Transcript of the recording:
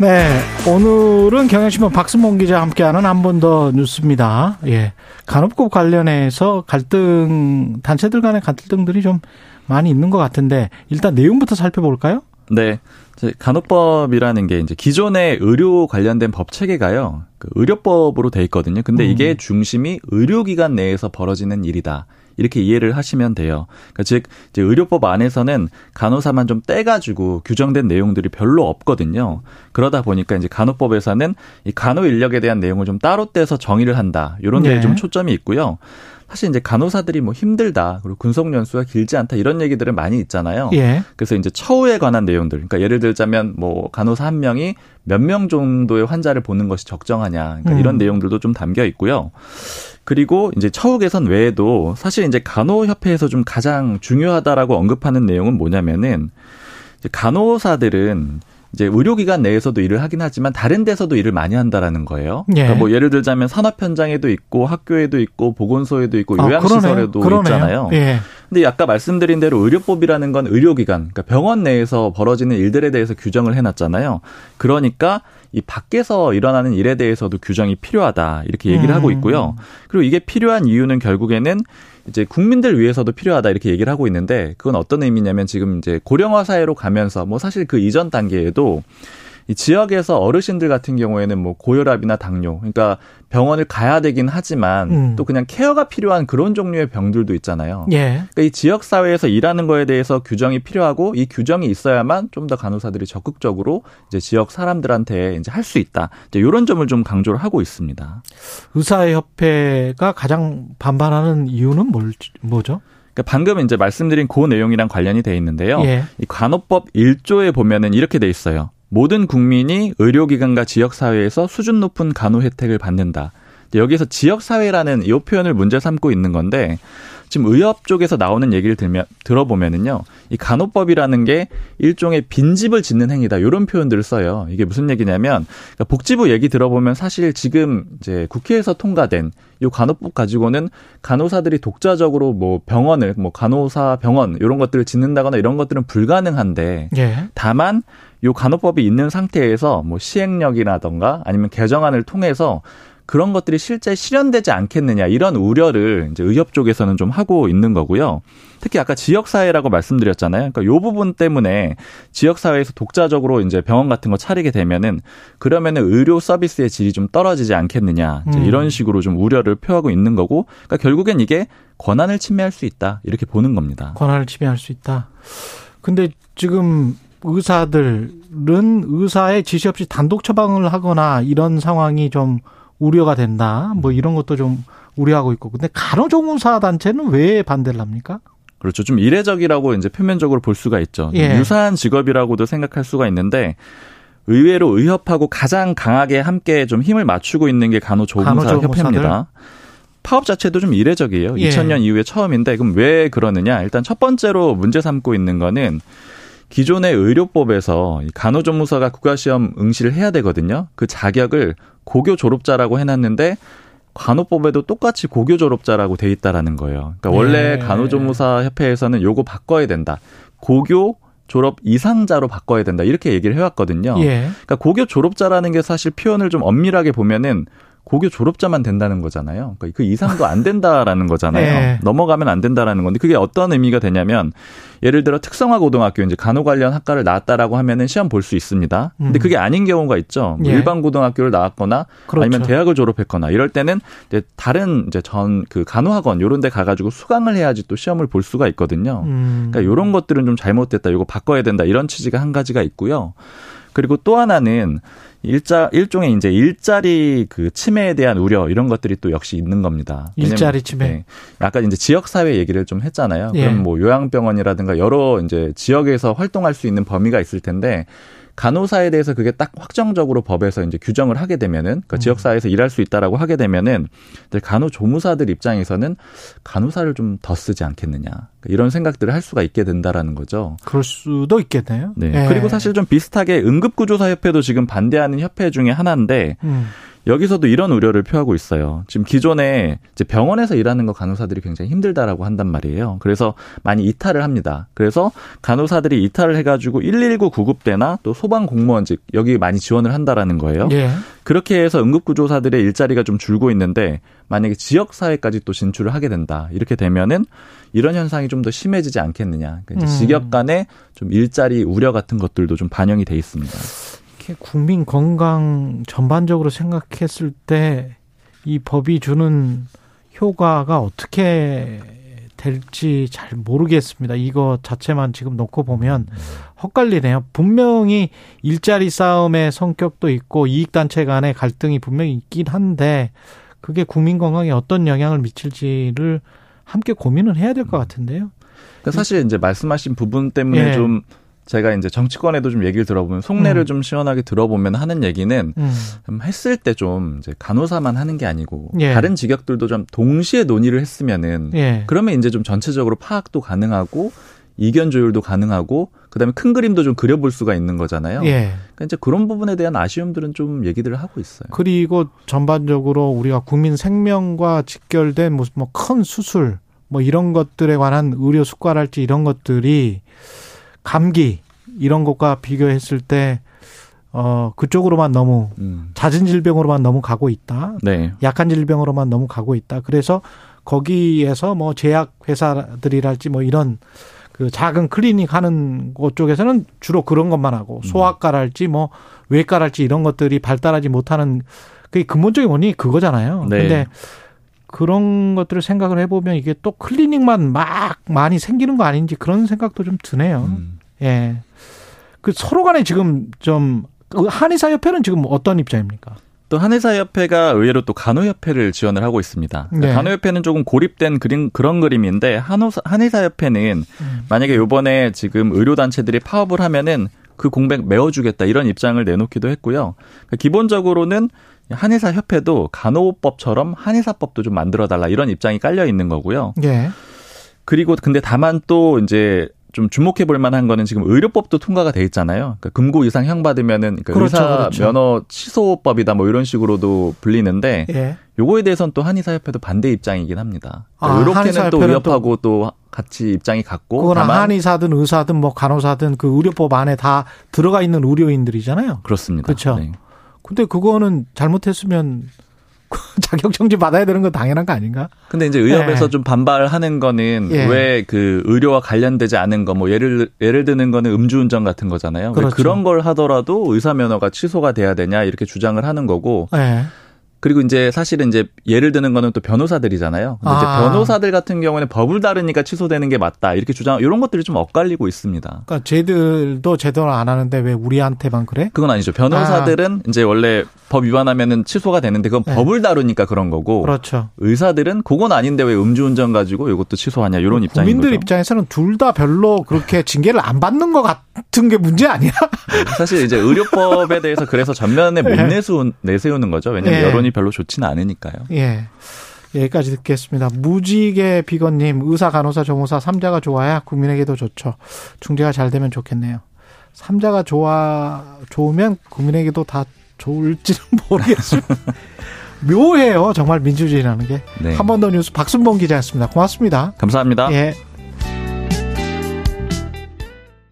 네, 오늘은 경향신문 박승봉 기자 함께하는 한 번 더 뉴스입니다. 예, 간호법 관련해서 갈등 단체들 간의 갈등들이 좀 많이 있는 것 같은데 일단 내용부터 살펴볼까요? 네, 간호법이라는 게 이제 기존의 의료 관련된 법 체계가요, 그 의료법으로 돼 있거든요. 근데 이게 음. 중심이 의료기관 내에서 벌어지는 일이다. 이렇게 이해를 하시면 돼요. 그러니까 즉 이제 의료법 안에서는 간호사만 좀 떼가지고 규정된 내용들이 별로 없거든요. 그러다 보니까 이제 간호법에서는 이 간호 인력에 대한 내용을 좀 따로 떼서 정의를 한다. 이런 데에 네. 좀 초점이 있고요. 사실 이제 간호사들이 뭐 힘들다 그리고 군속 연수가 길지 않다 이런 얘기들은 많이 있잖아요. 예. 그래서 이제 처우에 관한 내용들, 그러니까 예를 들자면 뭐 간호사 한 명이 몇 명 정도의 환자를 보는 것이 적정하냐, 그러니까 음. 이런 내용들도 좀 담겨 있고요. 그리고 이제 처우 개선 외에도 사실 이제 간호협회에서 좀 가장 중요하다라고 언급하는 내용은 뭐냐면은 간호사들은 이제 의료기관 내에서도 일을 하긴 하지만 다른 데서도 일을 많이 한다라는 거예요. 예. 그러니까 뭐 예를 들자면 산업 현장에도 있고 학교에도 있고 보건소에도 있고 아, 요양시설에도 그러네요. 있잖아요. 예. 근데 아까 말씀드린 대로 의료법이라는 건 의료기관, 그러니까 병원 내에서 벌어지는 일들에 대해서 규정을 해놨잖아요. 그러니까 이 밖에서 일어나는 일에 대해서도 규정이 필요하다 이렇게 얘기를 음. 하고 있고요. 그리고 이게 필요한 이유는 결국에는 이제 국민들 위해서도 필요하다 이렇게 얘기를 하고 있는데 그건 어떤 의미냐면 지금 이제 고령화 사회로 가면서 뭐 사실 그 이전 단계에도 이 지역에서 어르신들 같은 경우에는 뭐 고혈압이나 당뇨, 그러니까 병원을 가야 되긴 하지만 음. 또 그냥 케어가 필요한 그런 종류의 병들도 있잖아요. 예. 그러니까 이 지역 사회에서 일하는 거에 대해서 규정이 필요하고 이 규정이 있어야만 좀 더 간호사들이 적극적으로 이제 지역 사람들한테 이제 할 수 있다. 이제 이런 점을 좀 강조를 하고 있습니다. 의사협회가 가장 반발하는 이유는 뭘, 뭐죠? 그러니까 방금 이제 말씀드린 그 내용이랑 관련이 돼 있는데요. 예. 이 간호법 1조에 보면은 이렇게 돼 있어요. 모든 국민이 의료기관과 지역사회에서 수준 높은 간호 혜택을 받는다. 여기서 지역사회라는 이 표현을 문제 삼고 있는 건데 지금 의협 쪽에서 나오는 얘기를 들면 들어보면은요. 이 간호법이라는 게 일종의 빈집을 짓는 행위다. 이런 표현들을 써요. 이게 무슨 얘기냐면 그러니까 복지부 얘기 들어보면 사실 지금 이제 국회에서 통과된 이 간호법 가지고는 간호사들이 독자적으로 뭐 병원을 뭐 간호사 병원 이런 것들을 짓는다거나 이런 것들은 불가능한데 예. 다만 요 간호법이 있는 상태에서 뭐 시행령이라던가 아니면 개정안을 통해서 그런 것들이 실제 실현되지 않겠느냐 이런 우려를 이제 의협 쪽에서는 좀 하고 있는 거고요. 특히 아까 지역 사회라고 말씀드렸잖아요. 그러니까 요 부분 때문에 지역 사회에서 독자적으로 이제 병원 같은 거 차리게 되면은 그러면은 의료 서비스의 질이 좀 떨어지지 않겠느냐 음. 이런 식으로 좀 우려를 표하고 있는 거고, 그러니까 결국엔 이게 권한을 침해할 수 있다 이렇게 보는 겁니다. 권한을 침해할 수 있다. 근데 지금 의사들은 의사의 지시 없이 단독 처방을 하거나 이런 상황이 좀 우려가 된다. 뭐 이런 것도 좀 우려하고 있고. 근데 간호조무사 단체는 왜 반대를 합니까? 그렇죠. 좀 이례적이라고 이제 표면적으로 볼 수가 있죠. 예. 유사한 직업이라고도 생각할 수가 있는데 의외로 의협하고 가장 강하게 함께 좀 힘을 맞추고 있는 게 간호조무사 협회입니다. 파업 자체도 좀 이례적이에요. 예. 2000년 이후에 처음인데 그럼 왜 그러느냐? 일단 첫 번째로 문제 삼고 있는 거는 기존의 의료법에서 간호조무사가 국가시험 응시를 해야 되거든요. 그 자격을 고교 졸업자라고 해놨는데 간호법에도 똑같이 고교 졸업자라고 돼 있다라는 거예요. 그러니까 원래 네. 간호조무사 협회에서는 요거 바꿔야 된다. 고교 졸업 이상자로 바꿔야 된다. 이렇게 얘기를 해왔거든요. 예. 그러니까 고교 졸업자라는 게 사실 표현을 좀 엄밀하게 보면은 고교 졸업자만 된다는 거잖아요. 그러니까 그 이상도 안 된다라는 거잖아요. 네. 넘어가면 안 된다라는 건데 그게 어떤 의미가 되냐면 예를 들어 특성화 고등학교 이제 간호 관련 학과를 나왔다라고 하면은 시험 볼 수 있습니다. 근데 음. 그게 아닌 경우가 있죠. 뭐 예. 일반 고등학교를 나왔거나 그렇죠. 아니면 대학을 졸업했거나 이럴 때는 이제 다른 이제 전 그 간호학원 요런 데 가가지고 수강을 해야지 또 시험을 볼 수가 있거든요. 음. 그러니까 요런 것들은 좀 잘못됐다. 이거 바꿔야 된다. 이런 취지가 한 가지가 있고요. 그리고 또 하나는 일자 일종의 이제 일자리 그 침해에 대한 우려 이런 것들이 또 역시 있는 겁니다. 일자리 침해. 네. 아까 이제 지역 사회 얘기를 좀 했잖아요. 예. 그럼 뭐 요양병원이라든가 여러 이제 지역에서 활동할 수 있는 범위가 있을 텐데 간호사에 대해서 그게 딱 확정적으로 법에서 이제 규정을 하게 되면은 그 지역사회에서 일할 수 있다라고 하게 되면은 간호조무사들 입장에서는 간호사를 좀 더 쓰지 않겠느냐 이런 생각들을 할 수가 있게 된다라는 거죠. 그럴 수도 있겠네요. 네. 네. 그리고 사실 좀 비슷하게 응급구조사협회도 지금 반대하는 협회 중에 하나인데 음. 여기서도 이런 우려를 표하고 있어요. 지금 기존에 이제 병원에서 일하는 거 간호사들이 굉장히 힘들다라고 한단 말이에요. 그래서 많이 이탈을 합니다. 그래서 간호사들이 이탈을 해가지고 119 구급대나 또 소방 공무원직 여기 많이 지원을 한다라는 거예요. 예. 그렇게 해서 응급구조사들의 일자리가 좀 줄고 있는데 만약에 지역 사회까지 또 진출을 하게 된다 이렇게 되면은 이런 현상이 좀 더 심해지지 않겠느냐. 그러니까 음. 직역 간의 좀 일자리 우려 같은 것들도 좀 반영이 돼 있습니다. 이렇게 국민 건강 전반적으로 생각했을 때 이 법이 주는 효과가 어떻게 될지 잘 모르겠습니다. 이거 자체만 지금 놓고 보면 헛갈리네요. 분명히 일자리 싸움의 성격도 있고 이익단체 간의 갈등이 분명히 있긴 한데 그게 국민 건강에 어떤 영향을 미칠지를 함께 고민을 해야 될 것 같은데요. 그러니까 사실 이제 말씀하신 부분 때문에 예. 좀 제가 이제 정치권에도 좀 얘기를 들어보면 속내를 음. 좀 시원하게 들어보면 하는 얘기는 음. 했을 때 좀 이제 간호사만 하는 게 아니고 예. 다른 직역들도 좀 동시에 논의를 했으면은 예. 그러면 이제 좀 전체적으로 파악도 가능하고 이견 조율도 가능하고 그다음에 큰 그림도 좀 그려볼 수가 있는 거잖아요. 예. 그러니까 이제 그런 부분에 대한 아쉬움들은 좀 얘기들을 하고 있어요. 그리고 전반적으로 우리가 국민 생명과 직결된 무슨 뭐 큰 수술 뭐 이런 것들에 관한 의료 수과랄지 이런 것들이 감기 이런 것과 비교했을 때 어, 그쪽으로만 너무 음. 잦은 질병으로만 너무 가고 있다. 네. 약한 질병으로만 너무 가고 있다. 그래서 거기에서 뭐 제약 회사들이랄지 뭐 이런 그 작은 클리닉 하는 곳 쪽에서는 주로 그런 것만 하고 음. 소아과랄지 뭐 외과랄지 이런 것들이 발달하지 못하는 그게 근본적인 원인이 그거잖아요. 네. 근데 그런 것들을 생각을 해보면 이게 또 클리닉만 막 많이 생기는 거 아닌지 그런 생각도 좀 드네요. 음. 예. 그 서로 간에 지금 좀그 한의사 협회는 지금 어떤 입장입니까? 또 한의사협회가 의외로 또 간호협회를 지원을 하고 있습니다. 그러니까 네. 간호협회는 조금 고립된 그림 그런 그림인데 한의사, 한의사협회는 음. 만약에 요번에 지금 의료단체들이 파업을 하면은 그 공백 메워주겠다 이런 입장을 내놓기도 했고요. 그러니까 기본적으로는 한의사 협회도 간호법처럼 한의사법도 좀 만들어 달라 이런 입장이 깔려 있는 거고요. 예. 그리고 근데 다만 또 이제 좀 주목해 볼 만한 거는 지금 의료법도 통과가 돼 있잖아요. 그러니까 금고 이상 형 받으면은 그러니까 그렇죠, 의사 그렇죠. 면허 취소법이다 뭐 이런 식으로도 불리는데 예. 요거에 대해서는 또 한의사협회도 반대 입장이긴 합니다. 그러니까 아, 이렇게는 또 위협하고 또, 또 같이 입장이 같고 그거나 한의사든 의사든 뭐 간호사든 그 의료법 안에 다 들어가 있는 의료인들이잖아요. 그렇습니다. 그렇죠. 네. 근데 그거는 잘못했으면 자격 정지 받아야 되는 건 당연한 거 아닌가? 근데 이제 의협에서 예. 좀 반발하는 거는 예. 왜그 의료와 관련되지 않은 거 뭐 예를 예를 드는 거는 음주운전 같은 거잖아요. 그렇죠. 그런 걸 하더라도 의사 면허가 취소가 돼야 되냐 이렇게 주장을 하는 거고. 예. 그리고 이제 사실은 이제 예를 드는 거는 또 변호사들이잖아요. 근데 아. 이제 변호사들 같은 경우에는 법을 다르니까 취소되는 게 맞다. 이렇게 주장 이런 것들이 좀 엇갈리고 있습니다. 그러니까 쟤들도 제대로 안 하는데 왜 우리한테만 그래? 그건 아니죠. 변호사들은 아. 이제 원래 법 위반하면은 취소가 되는데 그건 네. 법을 다루니까 그런 거고. 그렇죠. 의사들은 그건 아닌데 왜 음주운전 가지고 이것도 취소하냐 이런 입장인 국민들 입장에서는 둘 다 별로 그렇게 징계를 안 받는 것 같 은 게 문제 아니야? 사실 이제 의료법에 대해서 그래서 전면에 못 네. 내세우, 내세우는 거죠. 왜냐하면 네. 여론이 별로 좋지는 않으니까요. 예. 여기까지 듣겠습니다. 무지개 비건님, 의사, 간호사, 조무사, 삼자가 좋아야 국민에게도 좋죠. 중재가 잘 되면 좋겠네요. 삼자가 좋아, 좋으면 국민에게도 다 좋을지는 모르겠어요. 묘해요. 정말 민주주의라는 게. 네. 한번 더 뉴스 박순봉 기자였습니다. 고맙습니다. 감사합니다. 예.